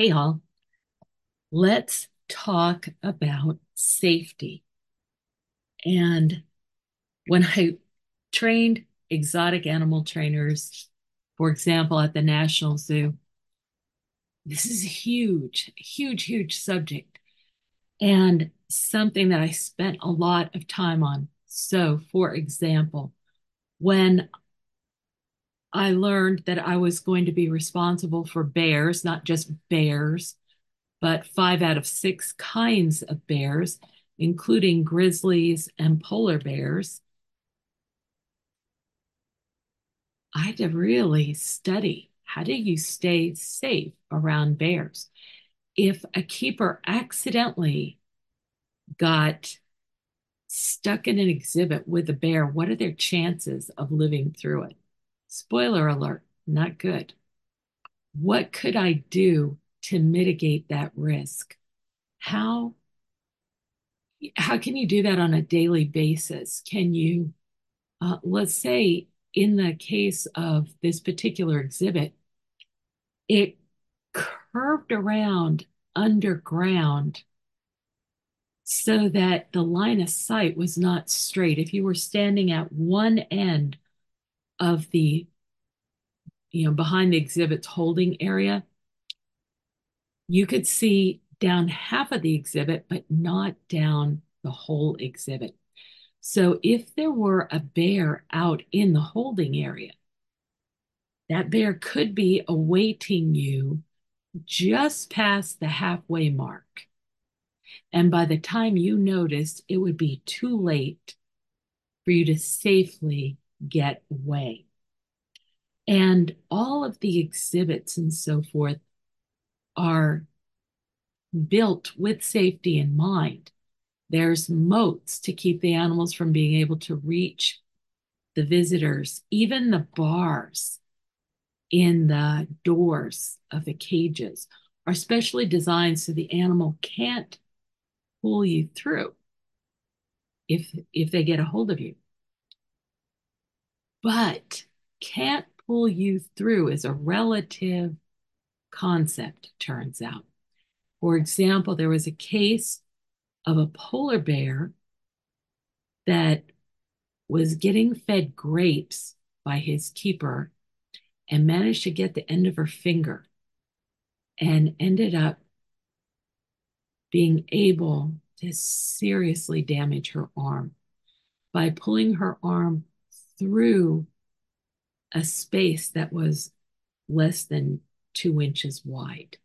Hey, all. Let's talk about safety. And when I trained exotic animal trainers, for example, at the National Zoo, this is a huge, huge, huge subject and something that I spent a lot of time on. So, for example, when I learned that I was going to be responsible for bears, not just bears, but five out of six kinds of bears, including grizzlies and polar bears. I had to really study how do you stay safe around bears? If a keeper accidentally got stuck in an exhibit with a bear, what are their chances of living through it? Spoiler alert, not good. What could I do to mitigate that risk? How how can you do that on a daily basis? Can you, uh, let's say, in the case of this particular exhibit, it curved around underground so that the line of sight was not straight. If you were standing at one end of the, you know, behind the exhibit's holding area, you could see down half of the exhibit, but not down the whole exhibit. So if there were a bear out in the holding area, that bear could be awaiting you just past the halfway mark. And by the time you noticed, it would be too late for you to safely get away. And all of the exhibits and so forth are built with safety in mind. There's moats to keep the animals from being able to reach the visitors, even the bars in the doors of the cages are specially designed so the animal can't pull you through if if they get a hold of you. But can't pull you through is a relative concept, turns out. For example, there was a case of a polar bear that was getting fed grapes by his keeper and managed to get the end of her finger and ended up being able to seriously damage her arm by pulling her arm through a space that was less than two inches wide.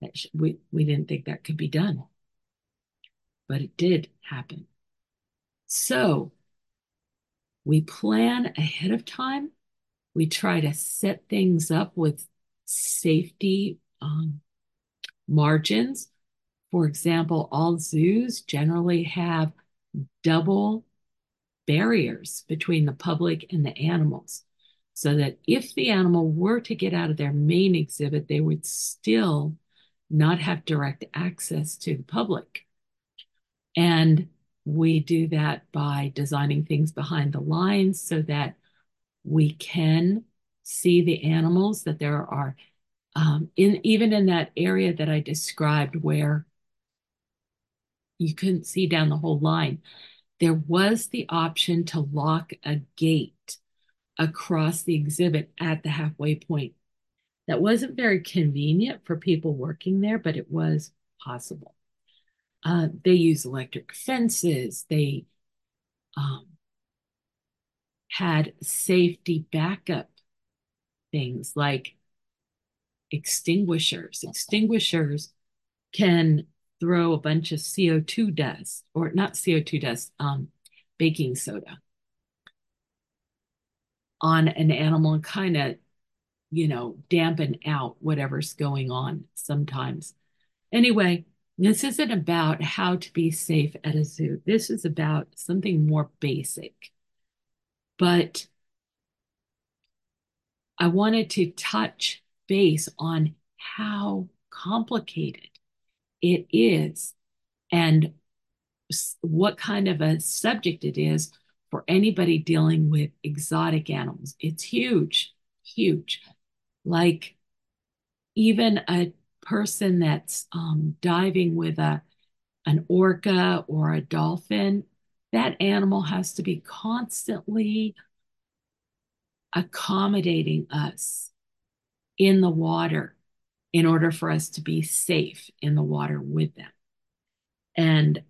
That sh- we, we didn't think that could be done, but it did happen. So we plan ahead of time. We try to set things up with safety um, margins. For example, all zoos generally have double barriers between the public and the animals so that if the animal were to get out of their main exhibit, they would still not have direct access to the public. And we do that by designing things behind the lines so that we can see the animals, that there are, um, in even in that area that I described where you couldn't see down the whole line, there was the option to lock a gate across the exhibit at the halfway point. That wasn't very convenient for people working there, but it was possible. Uh, they use electric fences. They um, had safety backup things like extinguishers. Extinguishers can throw a bunch of CO2 dust, or not CO2 dust, um, baking soda on an animal and kind of, you know, dampen out whatever's going on sometimes. Anyway, this isn't about how to be safe at a zoo. This is about something more basic. But I wanted to touch base on how complicated it is and what kind of a subject it is for anybody dealing with exotic animals. It's huge, huge. Like even a person that's um, diving with a an orca or a dolphin, that animal has to be constantly accommodating us in the water in order for us to be safe in the water with them. And,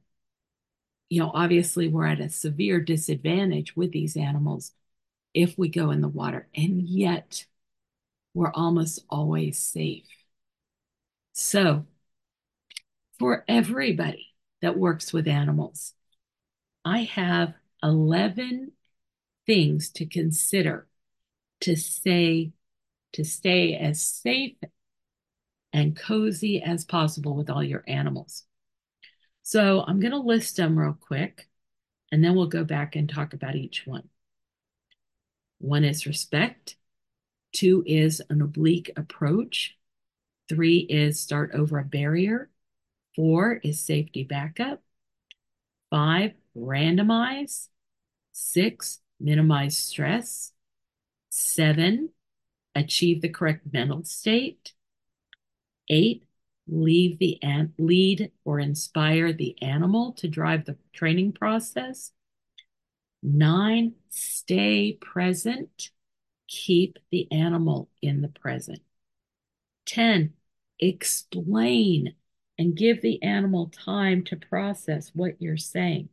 you know, obviously we're at a severe disadvantage with these animals if we go in the water, and yet we're almost always safe. So, for everybody that works with animals, I have 11 things to consider to say to stay as safe and cozy as possible with all your animals. So I'm going to list them real quick and then we'll go back and talk about each one. One is respect, two is an oblique approach, three is start over a barrier, four is safety backup, five, randomize, six, minimize stress, seven, achieve the correct mental state, eight, leave the an- lead or inspire the animal to drive the training process. Nine, stay present. Keep the animal in the present. 10, explain and give the animal time to process what you're saying.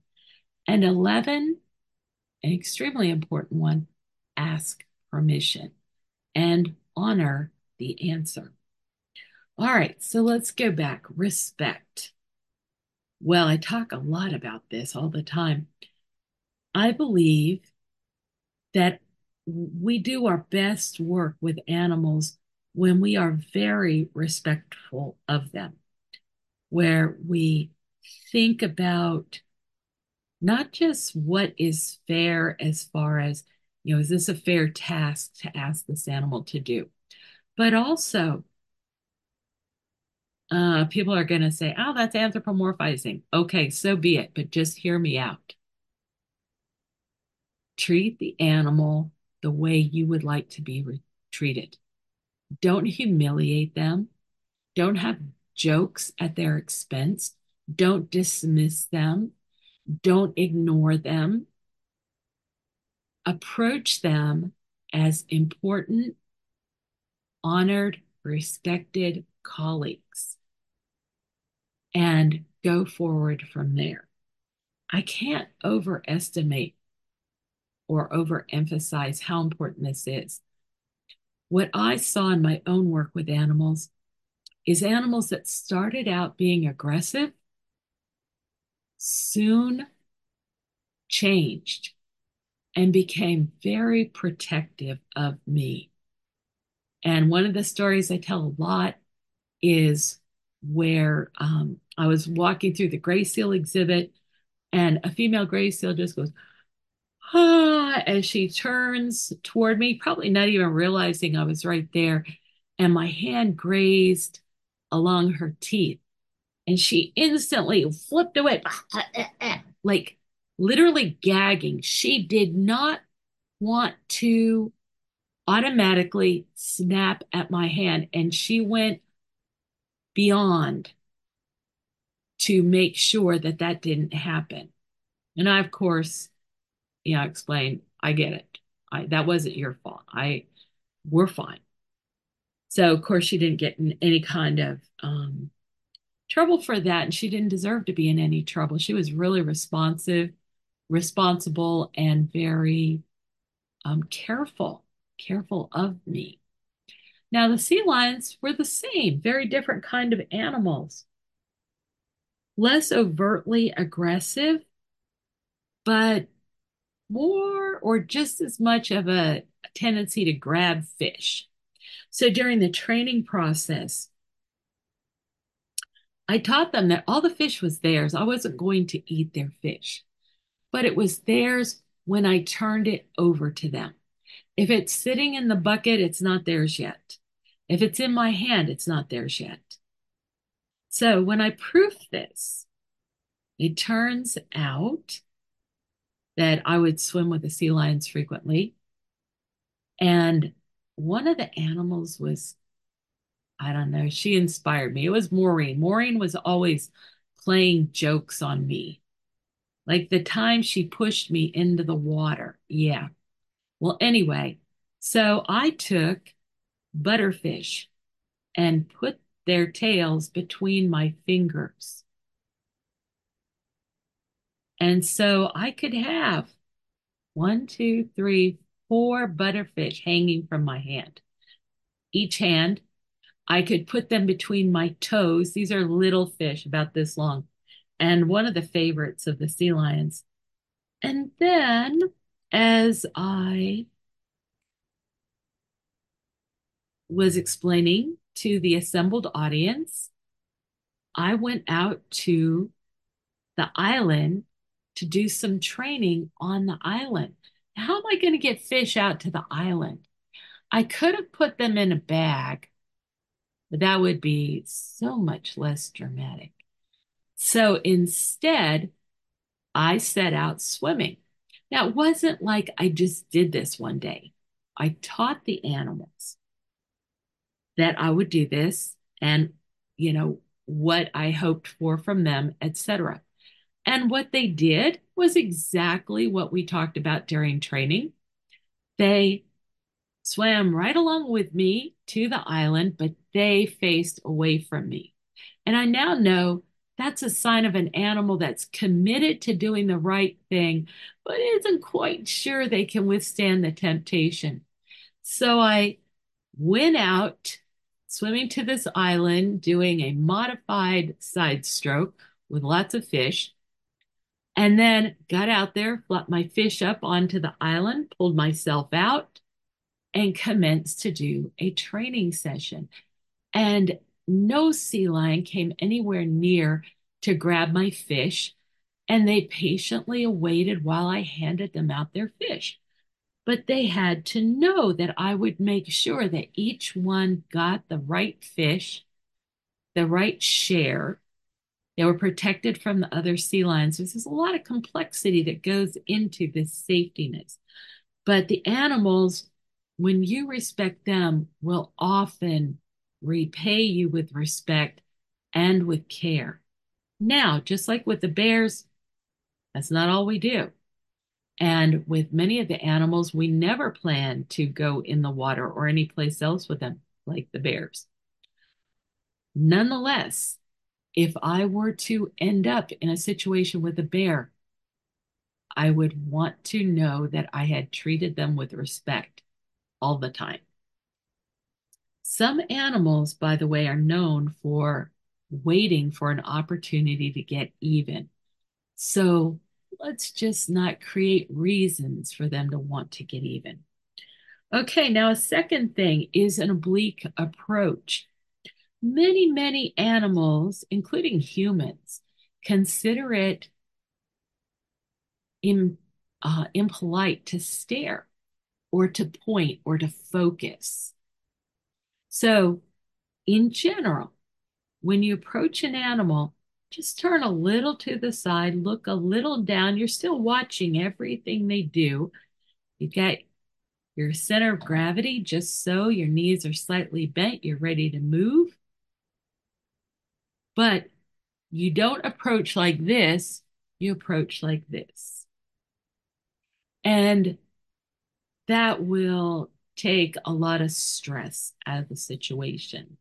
And 11, an extremely important one, ask permission and honor the answer. All right, so let's go back. Respect. Well, I talk a lot about this all the time. I believe that we do our best work with animals when we are very respectful of them, where we think about not just what is fair as far as, you know, is this a fair task to ask this animal to do? But also, uh, people are going to say, oh, that's anthropomorphizing. Okay, so be it, but just hear me out. Treat the animal the way you would like to be re- treated. Don't humiliate them. Don't have jokes at their expense. Don't dismiss them. Don't ignore them. Approach them as important, honored, respected colleagues and go forward from there. I can't overestimate or overemphasize how important this is. What I saw in my own work with animals is animals that started out being aggressive soon changed and became very protective of me. And one of the stories I tell a lot is where um, I was walking through the gray seal exhibit, and a female gray seal just goes, ah, as she turns toward me, probably not even realizing I was right there. And my hand grazed along her teeth. And she instantly flipped away, like literally gagging. She did not want to automatically snap at my hand. And she went beyond to make sure that that didn't happen. And I, of course, you know, explained, I get it. I, that wasn't your fault. I, we're fine. So, of course, she didn't get in any kind of um, trouble for that. And she didn't deserve to be in any trouble. She was really responsive, responsible, and very um, careful, careful of me. Now, the sea lions were the same, very different kind of animals. Less overtly aggressive, but more or just as much of a tendency to grab fish. So during the training process, I taught them that all the fish was theirs. I wasn't going to eat their fish, but it was theirs when I turned it over to them. If it's sitting in the bucket, it's not theirs yet. If it's in my hand, it's not theirs yet. So when I proof this, it turns out that I would swim with the sea lions frequently. And one of the animals was I don't know, she inspired me. It was Maureen. Maureen was always playing jokes on me. Like the time she pushed me into the water. Yeah. Well, anyway, so I took butterfish and put their tails between my fingers. And so I could have one, two, three, four butterfish hanging from my hand. Each hand, I could put them between my toes. These are little fish about this long, and one of the favorites of the sea lions. And then as I was explaining to the assembled audience, I went out to the island to do some training on the island. How am I going to get fish out to the island? I could have put them in a bag, but that would be so much less dramatic. So instead, I set out swimming. Now, it wasn't like I just did this one day. I taught the animals that I would do this and, you know, what I hoped for from them, etc. And what they did was exactly what we talked about during training. They swam right along with me to the island, but they faced away from me. And I now know that's a sign of an animal that's committed to doing the right thing, but isn't quite sure they can withstand the temptation. So I went out swimming to this island, doing a modified side stroke with lots of fish, and then got out there, flapped my fish up onto the island, pulled myself out, and commenced to do a training session. And no sea lion came anywhere near to grab my fish, and they patiently awaited while I handed them out their fish but they had to know that I would make sure that each one got the right fish, the right share. They were protected from the other sea lions. There's a lot of complexity that goes into this safetiness. But the animals, when you respect them, will often repay you with respect and with care. Now, just like with the bears, that's not all we do. And with many of the animals, we never plan to go in the water or any place else with them, like the bears. Nonetheless, if I were to end up in a situation with a bear, I would want to know that I had treated them with respect all the time. Some animals, by the way, are known for waiting for an opportunity to get even. So let's just not create reasons for them to want to get even. Okay, now a second thing is an oblique approach. Many, many animals, including humans, consider it in, uh, impolite to stare or to point or to focus. So, in general, when you approach an animal, just turn a little to the side, look a little down. You're still watching everything they do. You got your center of gravity just so your knees are slightly bent. You're ready to move. But you don't approach like this, you approach like this. And that will take a lot of stress out of the situation.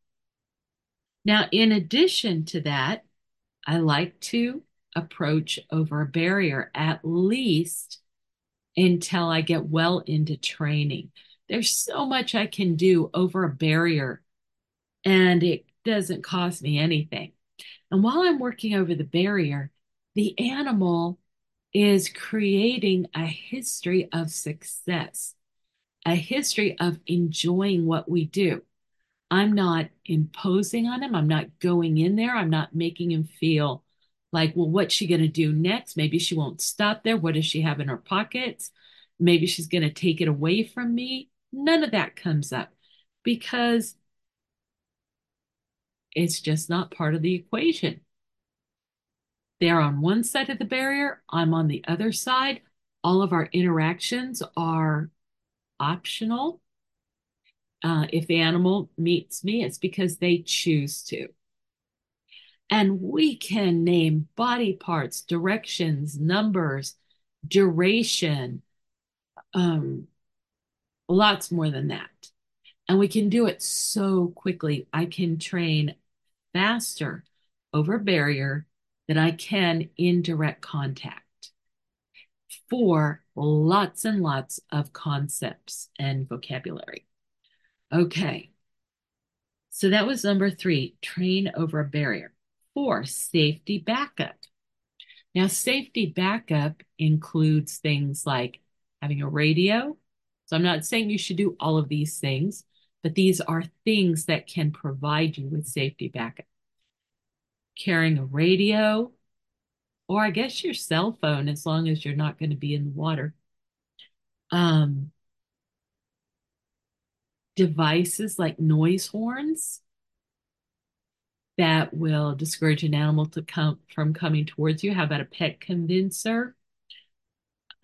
Now, in addition to that, I like to approach over a barrier at least until I get well into training. There's so much I can do over a barrier and it doesn't cost me anything. And while I'm working over the barrier, the animal is creating a history of success, a history of enjoying what we do. I'm not imposing on him. I'm not going in there. I'm not making him feel like, well, what's she going to do next? Maybe she won't stop there. What does she have in her pockets? Maybe she's going to take it away from me. None of that comes up because it's just not part of the equation. They're on one side of the barrier, I'm on the other side. All of our interactions are optional Uh, if the animal meets me, it's because they choose to. And we can name body parts, directions, numbers, duration, um, lots more than that. And we can do it so quickly. I can train faster over barrier than I can in direct contact for lots and lots of concepts and vocabulary. Okay. So that was number three train over a barrier. Four, safety backup. Now, safety backup includes things like having a radio. So I'm not saying you should do all of these things, but these are things that can provide you with safety backup. Carrying a radio, or I guess your cell phone, as long as you're not going to be in the water. Um, devices like noise horns that will discourage an animal to come from coming towards you. How about a pet convincer?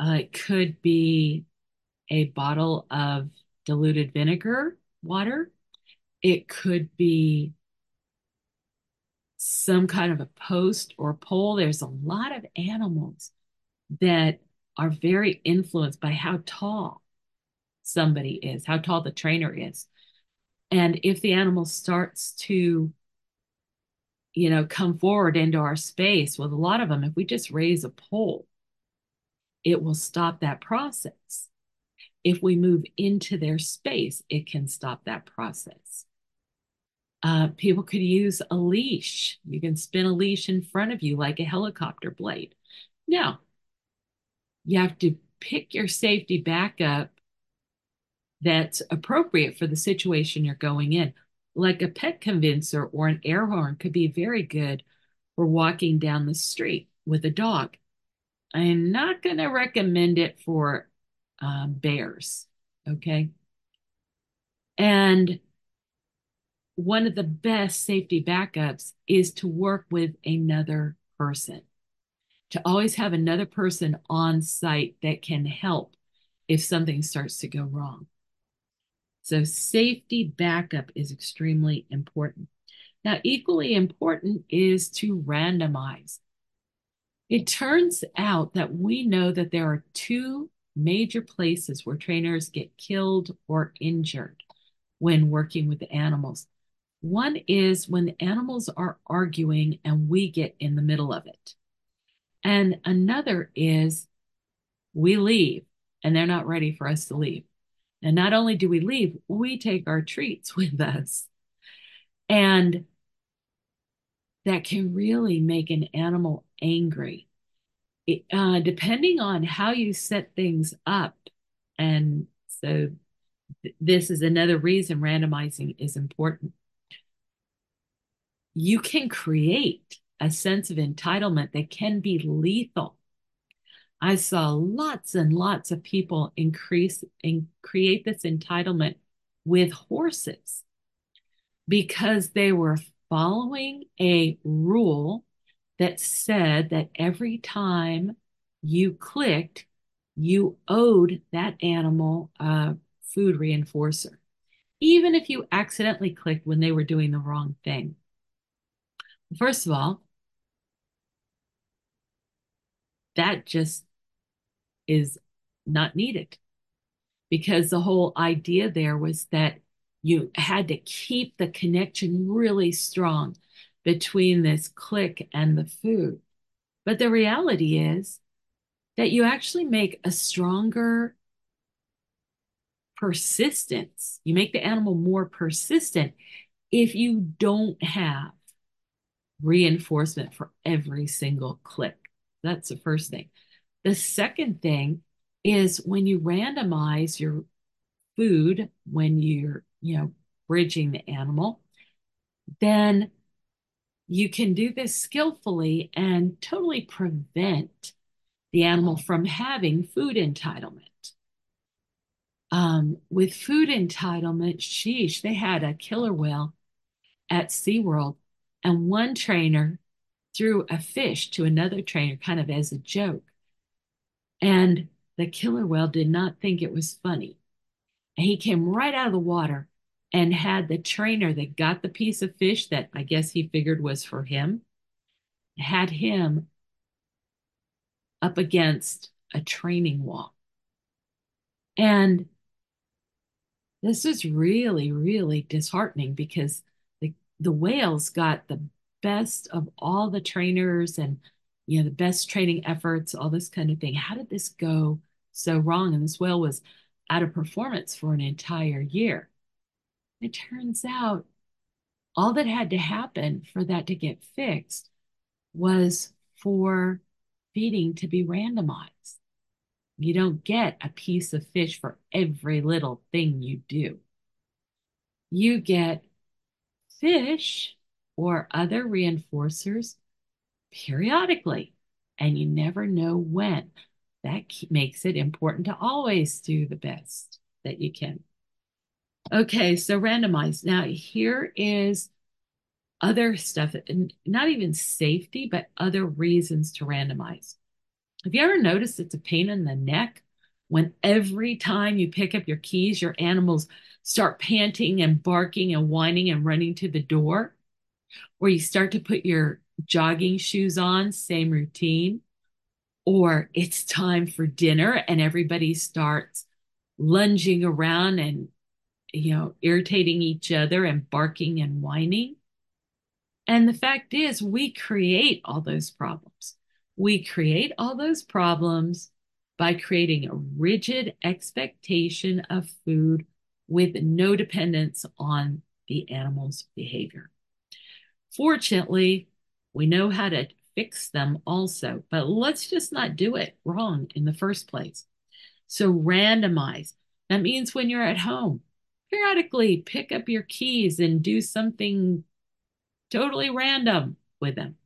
Uh, it could be a bottle of diluted vinegar water. It could be some kind of a post or pole. There's a lot of animals that are very influenced by how tall somebody is, how tall the trainer is. And if the animal starts to, you know, come forward into our space, with a lot of them, if we just raise a pole, it will stop that process. If we move into their space, it can stop that process. Uh, people could use a leash. You can spin a leash in front of you like a helicopter blade. Now, you have to pick your safety backup that's appropriate for the situation you're going in. Like a pet convincer or an air horn could be very good for walking down the street with a dog. I'm not going to recommend it for um, bears. Okay. And one of the best safety backups is to work with another person, to always have another person on site that can help if something starts to go wrong. So, safety backup is extremely important. Now, equally important is to randomize. It turns out that we know that there are two major places where trainers get killed or injured when working with the animals. One is when the animals are arguing and we get in the middle of it. And another is we leave and they're not ready for us to leave. And not only do we leave, we take our treats with us. And that can really make an animal angry. It, uh, depending on how you set things up. And so, th- this is another reason randomizing is important. You can create a sense of entitlement that can be lethal I saw lots and lots of people increase and create this entitlement with horses because they were following a rule that said that every time you clicked, you owed that animal a food reinforcer, even if you accidentally clicked when they were doing the wrong thing. First of all, that just is not needed because the whole idea there was that you had to keep the connection really strong between this click and the food. But the reality is that you actually make a stronger persistence. You make the animal more persistent if you don't have reinforcement for every single click. That's the first thing. The second thing is when you randomize your food when you're, you know, bridging the animal, then you can do this skillfully and totally prevent the animal from having food entitlement. Um, with food entitlement, sheesh, they had a killer whale at SeaWorld, and one trainer threw a fish to another trainer kind of as a joke. And the killer whale did not think it was funny. And he came right out of the water and had the trainer that got the piece of fish that I guess he figured was for him, had him up against a training wall. And this is really, really disheartening because the, the whales got the best of all the trainers and you know the best training efforts, all this kind of thing. How did this go so wrong? And this whale was out of performance for an entire year. It turns out all that had to happen for that to get fixed was for feeding to be randomized. You don't get a piece of fish for every little thing you do. You get fish or other reinforcers periodically, and you never know when. That makes it important to always do the best that you can. Okay, so randomize. Now, here is other stuff, not even safety, but other reasons to randomize. Have you ever noticed it's a pain in the neck when every time you pick up your keys, your animals start panting and barking and whining and running to the door? Or you start to put your jogging shoes on, same routine. Or it's time for dinner and everybody starts lunging around and, you know, irritating each other and barking and whining. And the fact is, we create all those problems. We create all those problems by creating a rigid expectation of food with no dependence on the animal's behavior. Fortunately, we know how to fix them also, but let's just not do it wrong in the first place. So, randomize. That means when you're at home, periodically pick up your keys and do something totally random with them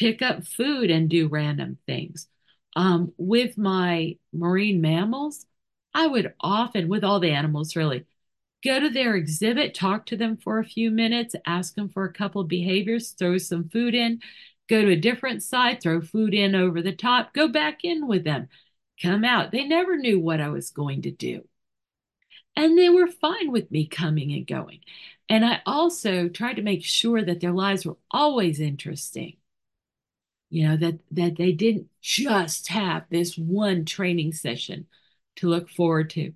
pick up food and do random things. Um, with my marine mammals, I would often, with all the animals really, go to their exhibit, talk to them for a few minutes, ask them for a couple behaviors, throw some food in, go to a different side, throw food in over the top, go back in with them, come out. They never knew what I was going to do. And they were fine with me coming and going. And I also tried to make sure that their lives were always interesting you know that that they didn't just have this one training session to look forward to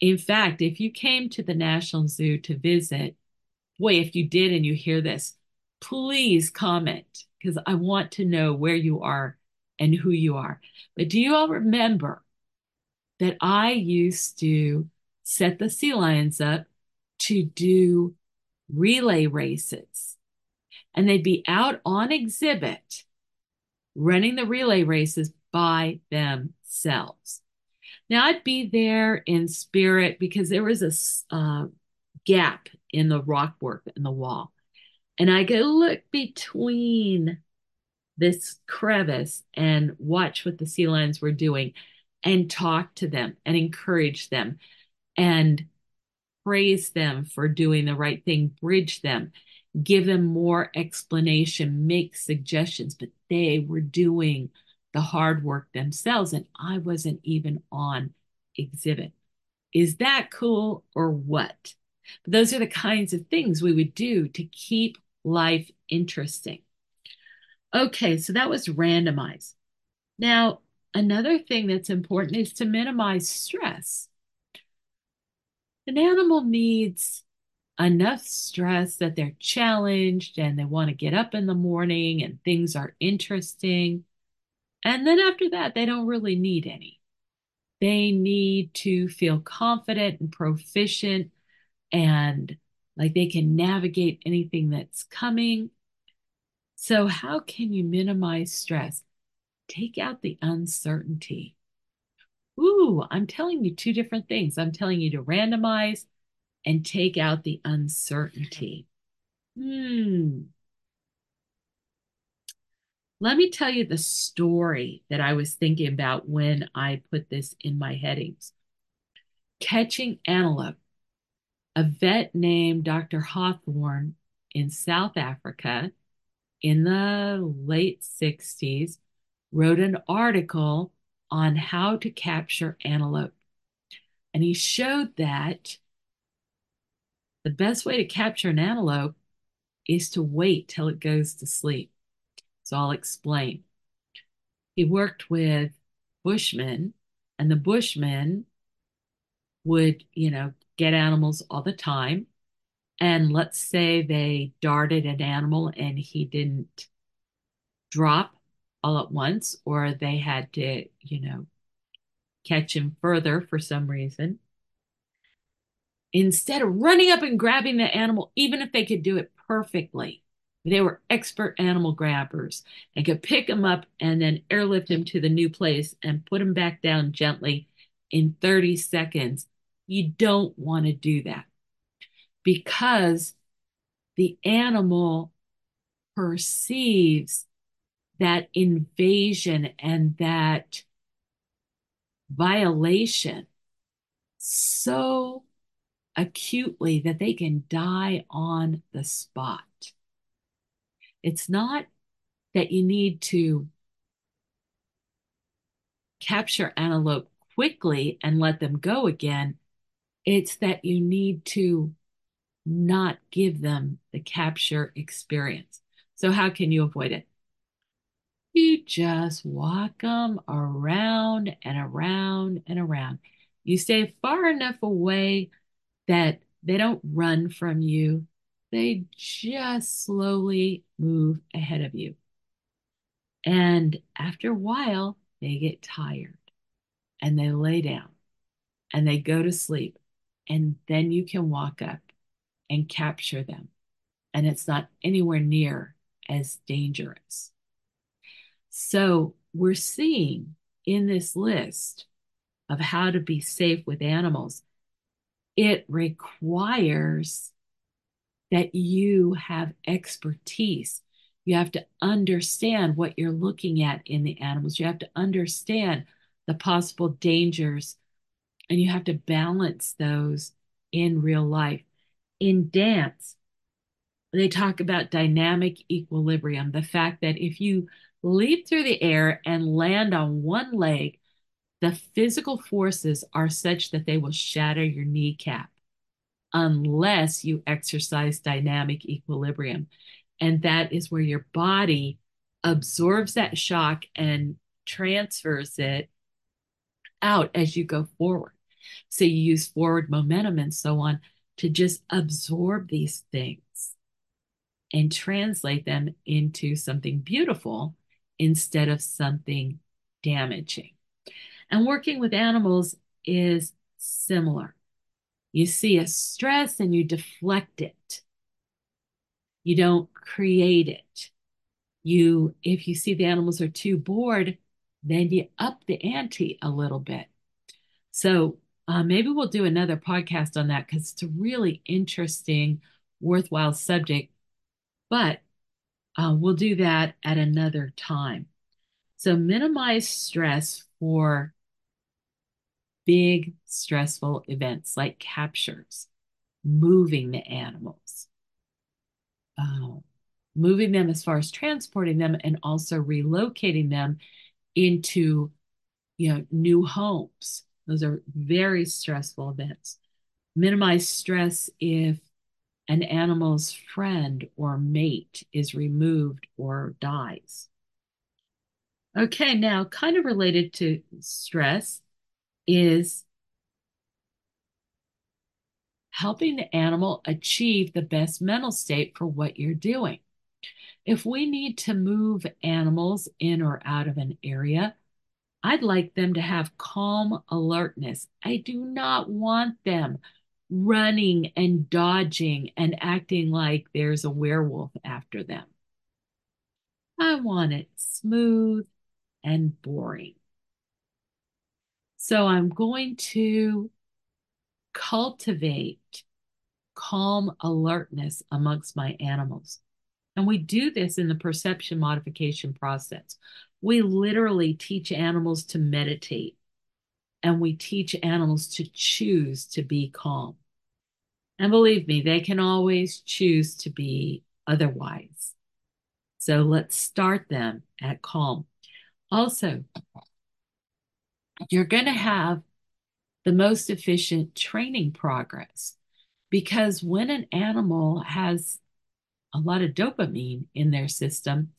in fact if you came to the national zoo to visit boy if you did and you hear this please comment because i want to know where you are and who you are but do you all remember that i used to set the sea lions up to do relay races and they'd be out on exhibit running the relay races by themselves. Now, I'd be there in spirit because there was a uh, gap in the rock work in the wall. And I could look between this crevice and watch what the sea lions were doing and talk to them and encourage them and praise them for doing the right thing, bridge them give them more explanation, make suggestions, but they were doing the hard work themselves, and I wasn't even on exhibit. Is that cool or what? But those are the kinds of things we would do to keep life interesting. Okay, so that was randomized. Now, another thing that's important is to minimize stress. An animal needs enough stress that they're challenged and they want to get up in the morning and things are interesting. And then after that, they don't really need any. They need to feel confident and proficient and like they can navigate anything that's coming. So, how can you minimize stress? Take out the uncertainty. Ooh, I'm telling you two different things. I'm telling you to randomize and take out the uncertainty. Hmm. Let me tell you the story that I was thinking about when I put this in my headings. Catching antelope. A vet named Dr. Harthoorn in South Africa in the late 60s wrote an article on how to capture antelope. And he showed that The best way to capture an antelope is to wait till it goes to sleep. So I'll explain. He worked with bushmen, and the bushmen would, you know, get animals all the time. And let's say they darted an animal and he didn't drop all at once, or they had to, you know, catch him further for some reason. Instead of running up and grabbing the animal, even if they could do it perfectly, they were expert animal grabbers and could pick him up and then airlift him to the new place and put him back down gently in 30 seconds. You don't want to do that because the animal perceives that invasion and that violation so acutely that they can die on the spot. It's not that you need to capture antelope quickly and let them go again. It's that you need to not give them the capture experience. So, how can you avoid it? You just walk them around and around and around. You stay far enough away that they don't run from you. They just slowly move ahead of you. And after a while, they get tired and they lay down and they go to sleep. And then you can walk up and capture them. And it's not anywhere near as dangerous. So we're seeing in this list of how to be safe with animals, it requires that you have expertise. You have to understand what you're looking at in the animals. You have to understand the possible dangers, and you have to balance those in real life. In dance, they talk about dynamic equilibrium, the fact that if you leap through the air and land on one leg, the physical forces are such that they will shatter your kneecap unless you exercise dynamic equilibrium. And that is where your body absorbs that shock and transfers it out as you go forward. So you use forward momentum and so on to just absorb these things and translate them into something beautiful instead of something damaging. And working with animals is similar. You see a stress and you deflect it. You don't create it. You, if you see the animals are too bored, then you up the ante a little bit. So uh, maybe we'll do another podcast on that because it's a really interesting, worthwhile subject. But uh, we'll do that at another time. So minimize stress for big stressful events like captures, moving the animals, uh, moving them as far as transporting them and also relocating them into you know new homes. Those are very stressful events. Minimize stress if an animal's friend or mate is removed or dies. Okay, now kind of related to stress is helping the animal achieve the best mental state for what you're doing. If we need to move animals in or out of an area, I'd like them to have calm alertness. I do not want them running and dodging and acting like there's a werewolf after them. I want it smooth and boring. So I'm going to cultivate calm alertness amongst my animals. And we do this in the perception modification process. We literally teach animals to meditate and we teach animals to choose to be calm. And believe me, they can always choose to be otherwise. So let's start them at calm. Also, you're going to have the most efficient training progress because when an animal has a lot of dopamine in their system,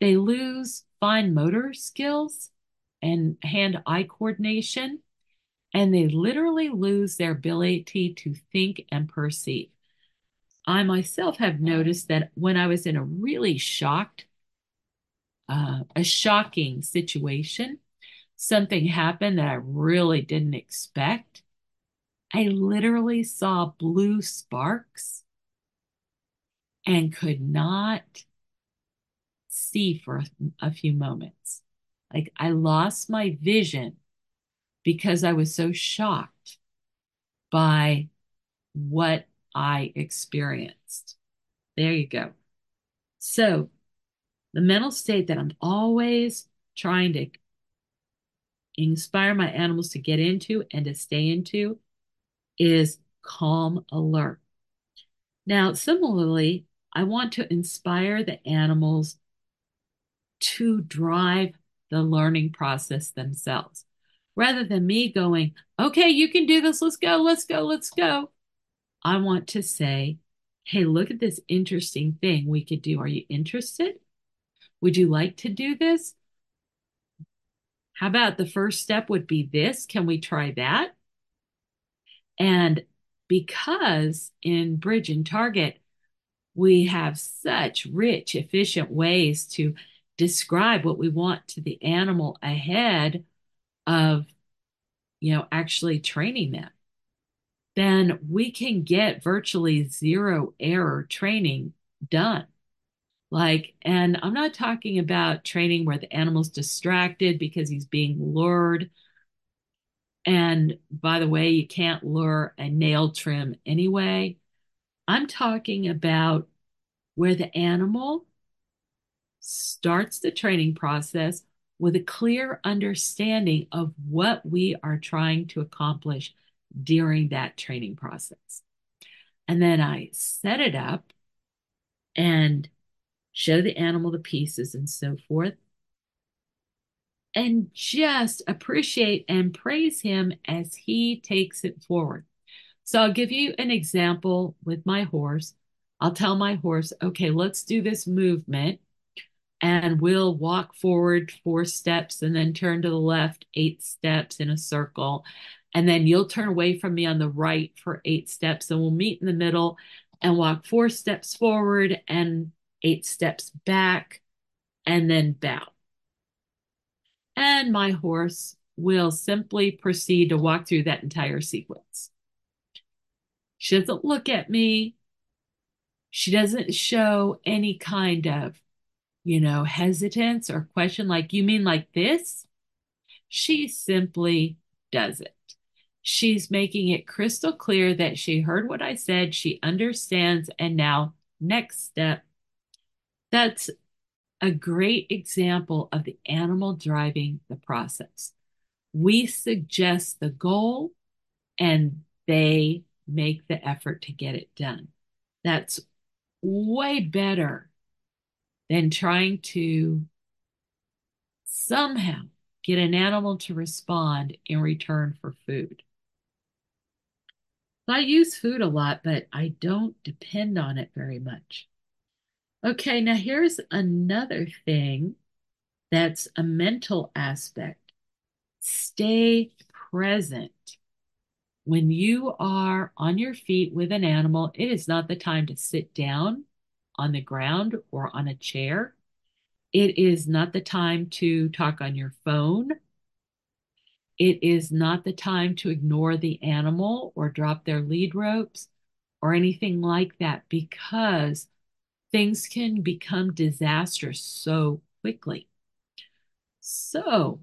they lose fine motor skills and hand eye coordination, and they literally lose their ability to think and perceive. I myself have noticed that when I was in a really shocked, uh, a shocking situation, something happened that I really didn't expect. I literally saw blue sparks and could not see for a, a few moments. Like I lost my vision because I was so shocked by what I experienced. There you go. So, the mental state that I'm always trying to inspire my animals to get into and to stay into is calm alert. Now, similarly, I want to inspire the animals to drive the learning process themselves rather than me going, okay, you can do this. Let's go, let's go, let's go. I want to say, hey, look at this interesting thing we could do. Are you interested? Would you like to do this? How about the first step would be this? Can we try that? And because in Bridge and Target, we have such rich, efficient ways to describe what we want to the animal ahead of, you know, actually training them, then we can get virtually zero error training done. Like, and I'm not talking about training where the animal's distracted because he's being lured. And by the way, you can't lure a nail trim anyway. I'm talking about where the animal starts the training process with a clear understanding of what we are trying to accomplish during that training process. And then I set it up and show the animal the pieces and so forth. And just appreciate and praise him as he takes it forward. So I'll give you an example with my horse. I'll tell my horse, okay, let's do this movement and we'll walk forward four steps and then turn to the left eight steps in a circle. And then you'll turn away from me on the right for eight steps, and we'll meet in the middle and walk four steps forward and eight steps back, and then bow. And my horse will simply proceed to walk through that entire sequence. She doesn't look at me. She doesn't show any kind of you know, hesitance or question like, you mean like this? She simply does it. She's making it crystal clear that she heard what I said, she understands, and now, next step. That's a great example of the animal driving the process. We suggest the goal and they make the effort to get it done. That's way better than trying to somehow get an animal to respond in return for food. I use food a lot, but I don't depend on it very much. Okay, now here's another thing that's a mental aspect. Stay present. When you are on your feet with an animal, it is not the time to sit down on the ground or on a chair. It is not the time to talk on your phone. It is not the time to ignore the animal or drop their lead ropes or anything like that because things can become disastrous so quickly. So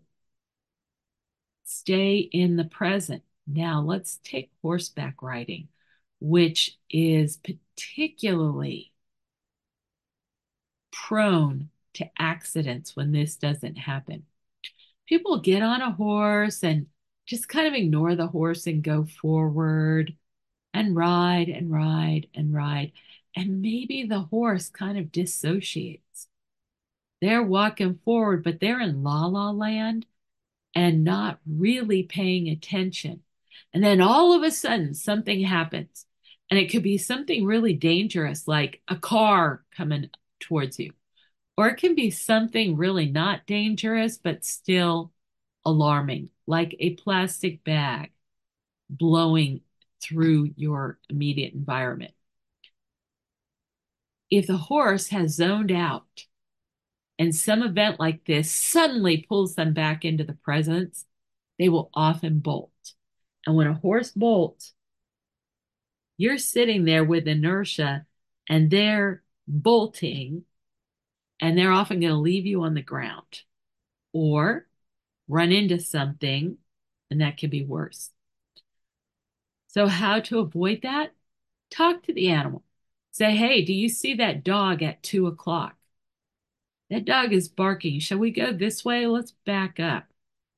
stay in the present. Now let's take horseback riding, which is particularly prone to accidents when this doesn't happen. People get on a horse and just kind of ignore the horse and go forward and ride and ride and ride. And maybe the horse kind of dissociates. They're walking forward, but they're in la la land and not really paying attention. And then all of a sudden, something happens And it could be something really dangerous, like a car coming towards you. Or it can be something really not dangerous, but still alarming, like a plastic bag blowing through your immediate environment. If the horse has zoned out and some event like this suddenly pulls them back into the presence, they will often bolt. And when a horse bolts, you're sitting there with inertia and they're bolting, and they're often going to leave you on the ground or run into something, and that can be worse. So, how to avoid that? Talk to the animal. Say, hey, do you see that dog at two o'clock? That dog is barking. Shall we go this way? Let's back up.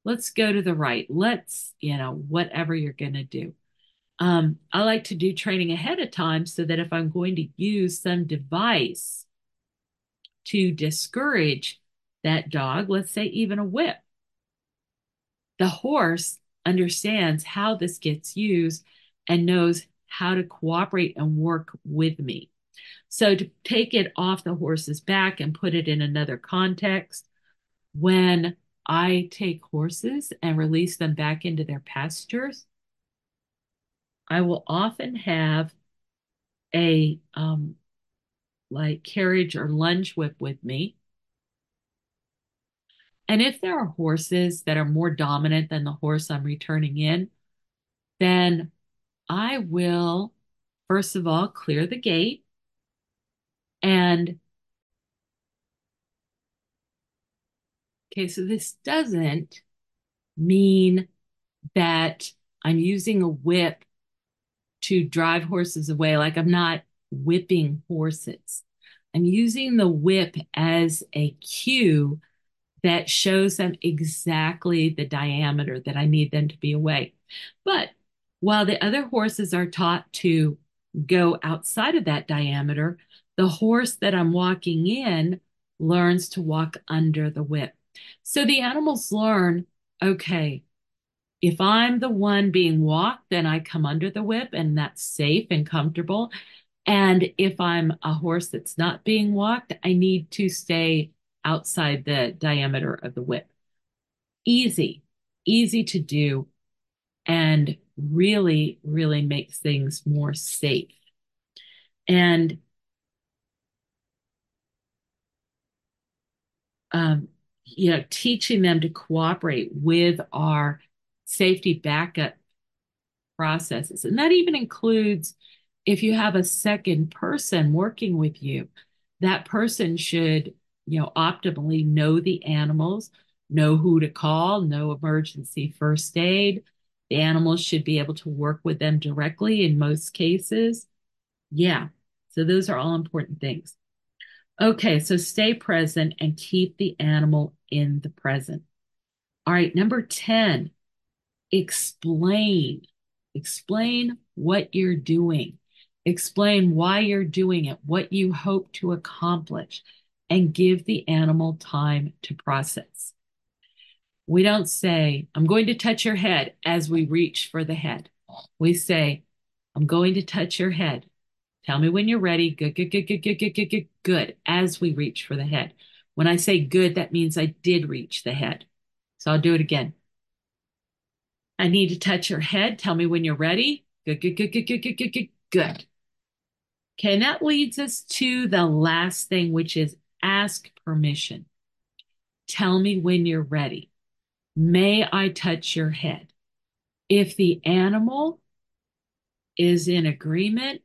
Let's go to the right. Let's, you know, whatever you're going to do. Um, I like to do training ahead of time so that if I'm going to use some device to discourage that dog, let's say even a whip, the horse understands how this gets used and knows how to cooperate and work with me. So, to take it off the horse's back and put it in another context, when I take horses and release them back into their pastures, I will often have a um, like carriage or lunge whip with me. And if there are horses that are more dominant than the horse I'm returning in, then I will, first of all, clear the gate and okay, so this doesn't mean that I'm using a whip to drive horses away. Like I'm not whipping horses. I'm using the whip as a cue that shows them exactly the diameter that I need them to be away. But while the other horses are taught to go outside of that diameter, the horse that I'm walking in learns to walk under the whip. So the animals learn okay, if I'm the one being walked, then I come under the whip and that's safe and comfortable. And if I'm a horse that's not being walked, I need to stay outside the diameter of the whip. Easy, easy to do, and really, really makes things more safe. And um, you know, teaching them to cooperate with our safety backup processes. And that even includes if you have a second person working with you, that person should, you know, optimally know the animals, know who to call, know emergency first aid. The animals should be able to work with them directly in most cases. Yeah. So those are all important things. Okay, so stay present and keep the animal in the present. All right, number 10, explain. Explain what you're doing. Explain why you're doing it, what you hope to accomplish, and give the animal time to process. We don't say, I'm going to touch your head as we reach for the head. We say, I'm going to touch your head. Tell me when you're ready. Good, good, good, good, good, good, good, good, good. As we reach for the head. When I say good, that means I did reach the head. So I'll do it again. I need to touch your head. Tell me when you're ready. Good, good, good, good, good, good, good, good, good. Okay, and that leads us to the last thing, which is ask permission. Tell me when you're ready. May I touch your head? If the animal is in agreement,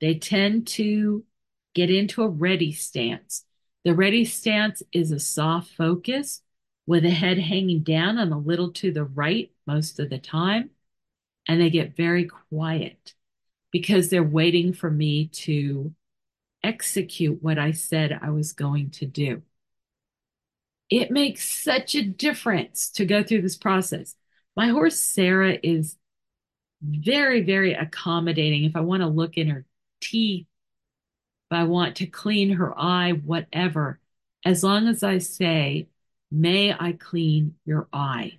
they tend to get into a ready stance. The ready stance is a soft focus with the head hanging down and a little to the right most of the time. And they get very quiet because they're waiting for me to execute what I said I was going to do. It makes such a difference to go through this process. My horse, Sarah, is very, very accommodating. If I want to look in her teeth, if I want to clean her eye, whatever, as long as I say, May I clean your eye?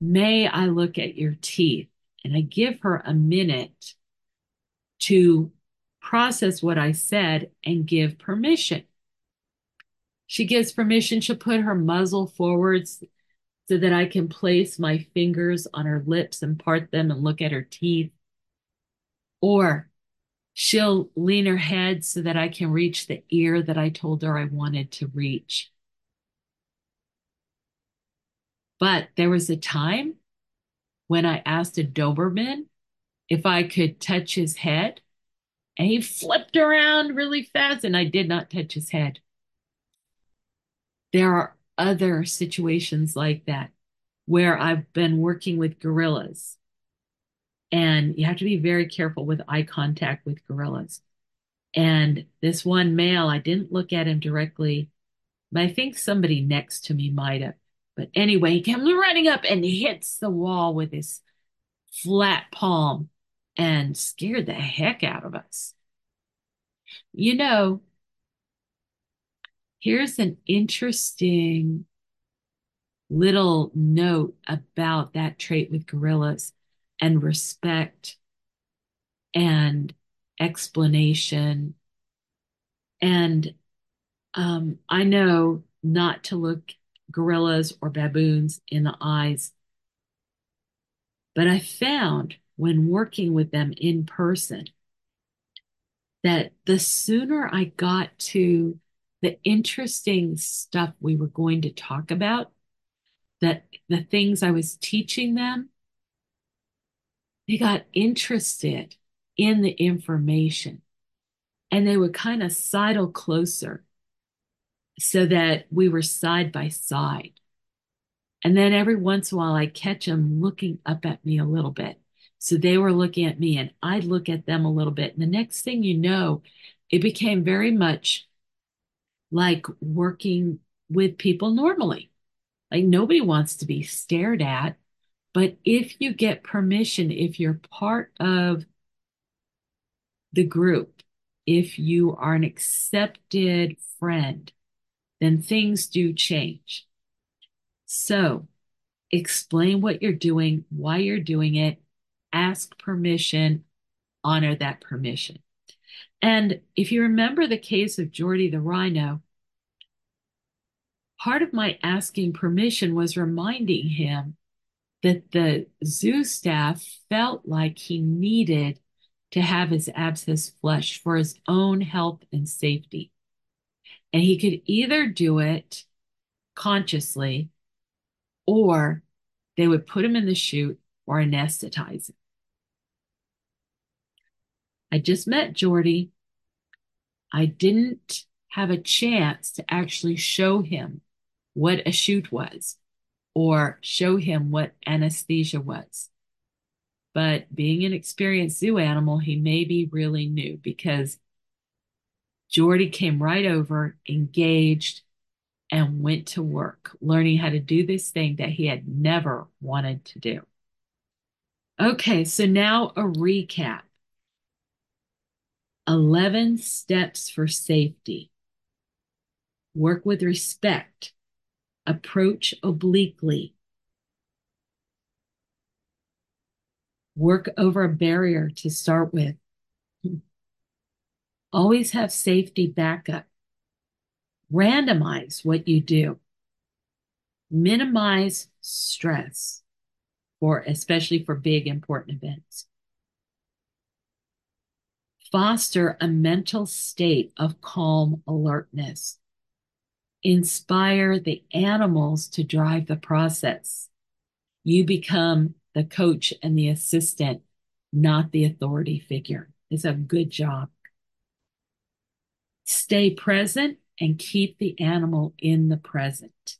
May I look at your teeth? And I give her a minute to process what I said and give permission. She gives permission. She'll put her muzzle forwards so that I can place my fingers on her lips and part them and look at her teeth. Or she'll lean her head so that I can reach the ear that I told her I wanted to reach. But there was a time when I asked a Doberman if I could touch his head, and he flipped around really fast, and I did not touch his head. There are other situations like that where I've been working with gorillas, and you have to be very careful with eye contact with gorillas. And this one male, I didn't look at him directly, but I think somebody next to me might have. But anyway, he comes running up and hits the wall with his flat palm and scared the heck out of us. You know, here's an interesting little note about that trait with gorillas and respect and explanation. And um, I know not to look gorillas or baboons in the eyes, but I found when working with them in person that the sooner I got to the interesting stuff we were going to talk about, that the things I was teaching them, they got interested in the information and they would kind of sidle closer so that we were side by side. And then every once in a while, I catch them looking up at me a little bit. So they were looking at me and I'd look at them a little bit. And the next thing you know, it became very much like working with people normally. Like nobody wants to be stared at. But if you get permission, if you're part of the group, if you are an accepted friend, then things do change. So explain what you're doing, why you're doing it, ask permission, honor that permission. And if you remember the case of Jordy the rhino, part of my asking permission was reminding him that the zoo staff felt like he needed to have his abscess flushed for his own health and safety. And he could either do it consciously or they would put him in the chute or anesthetize him. I just met Jordy. I didn't have a chance to actually show him what a chute was or show him what anesthesia was. But being an experienced zoo animal, he maybe really knew because Jordy came right over, engaged, and went to work, learning how to do this thing that he had never wanted to do. Okay, so now a recap 11 steps for safety. Work with respect, approach obliquely, work over a barrier to start with. Always have safety backup. Randomize what you do. Minimize stress for especially for big important events. Foster a mental state of calm alertness. Inspire the animals to drive the process. You become the coach and the assistant, not the authority figure. It's a good job. Stay present and keep the animal in the present.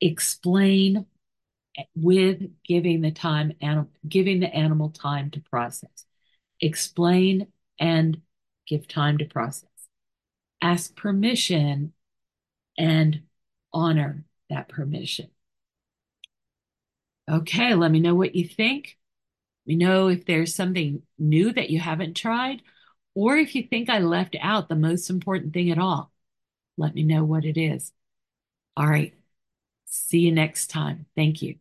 Explain with giving the time and giving the animal time to process. Explain and give time to process. Ask permission and honor that permission. Okay, let me know what you think. Let me know if there's something new that you haven't tried, or if you think I left out the most important thing at all. Let me know what it is. All right. See you next time. Thank you.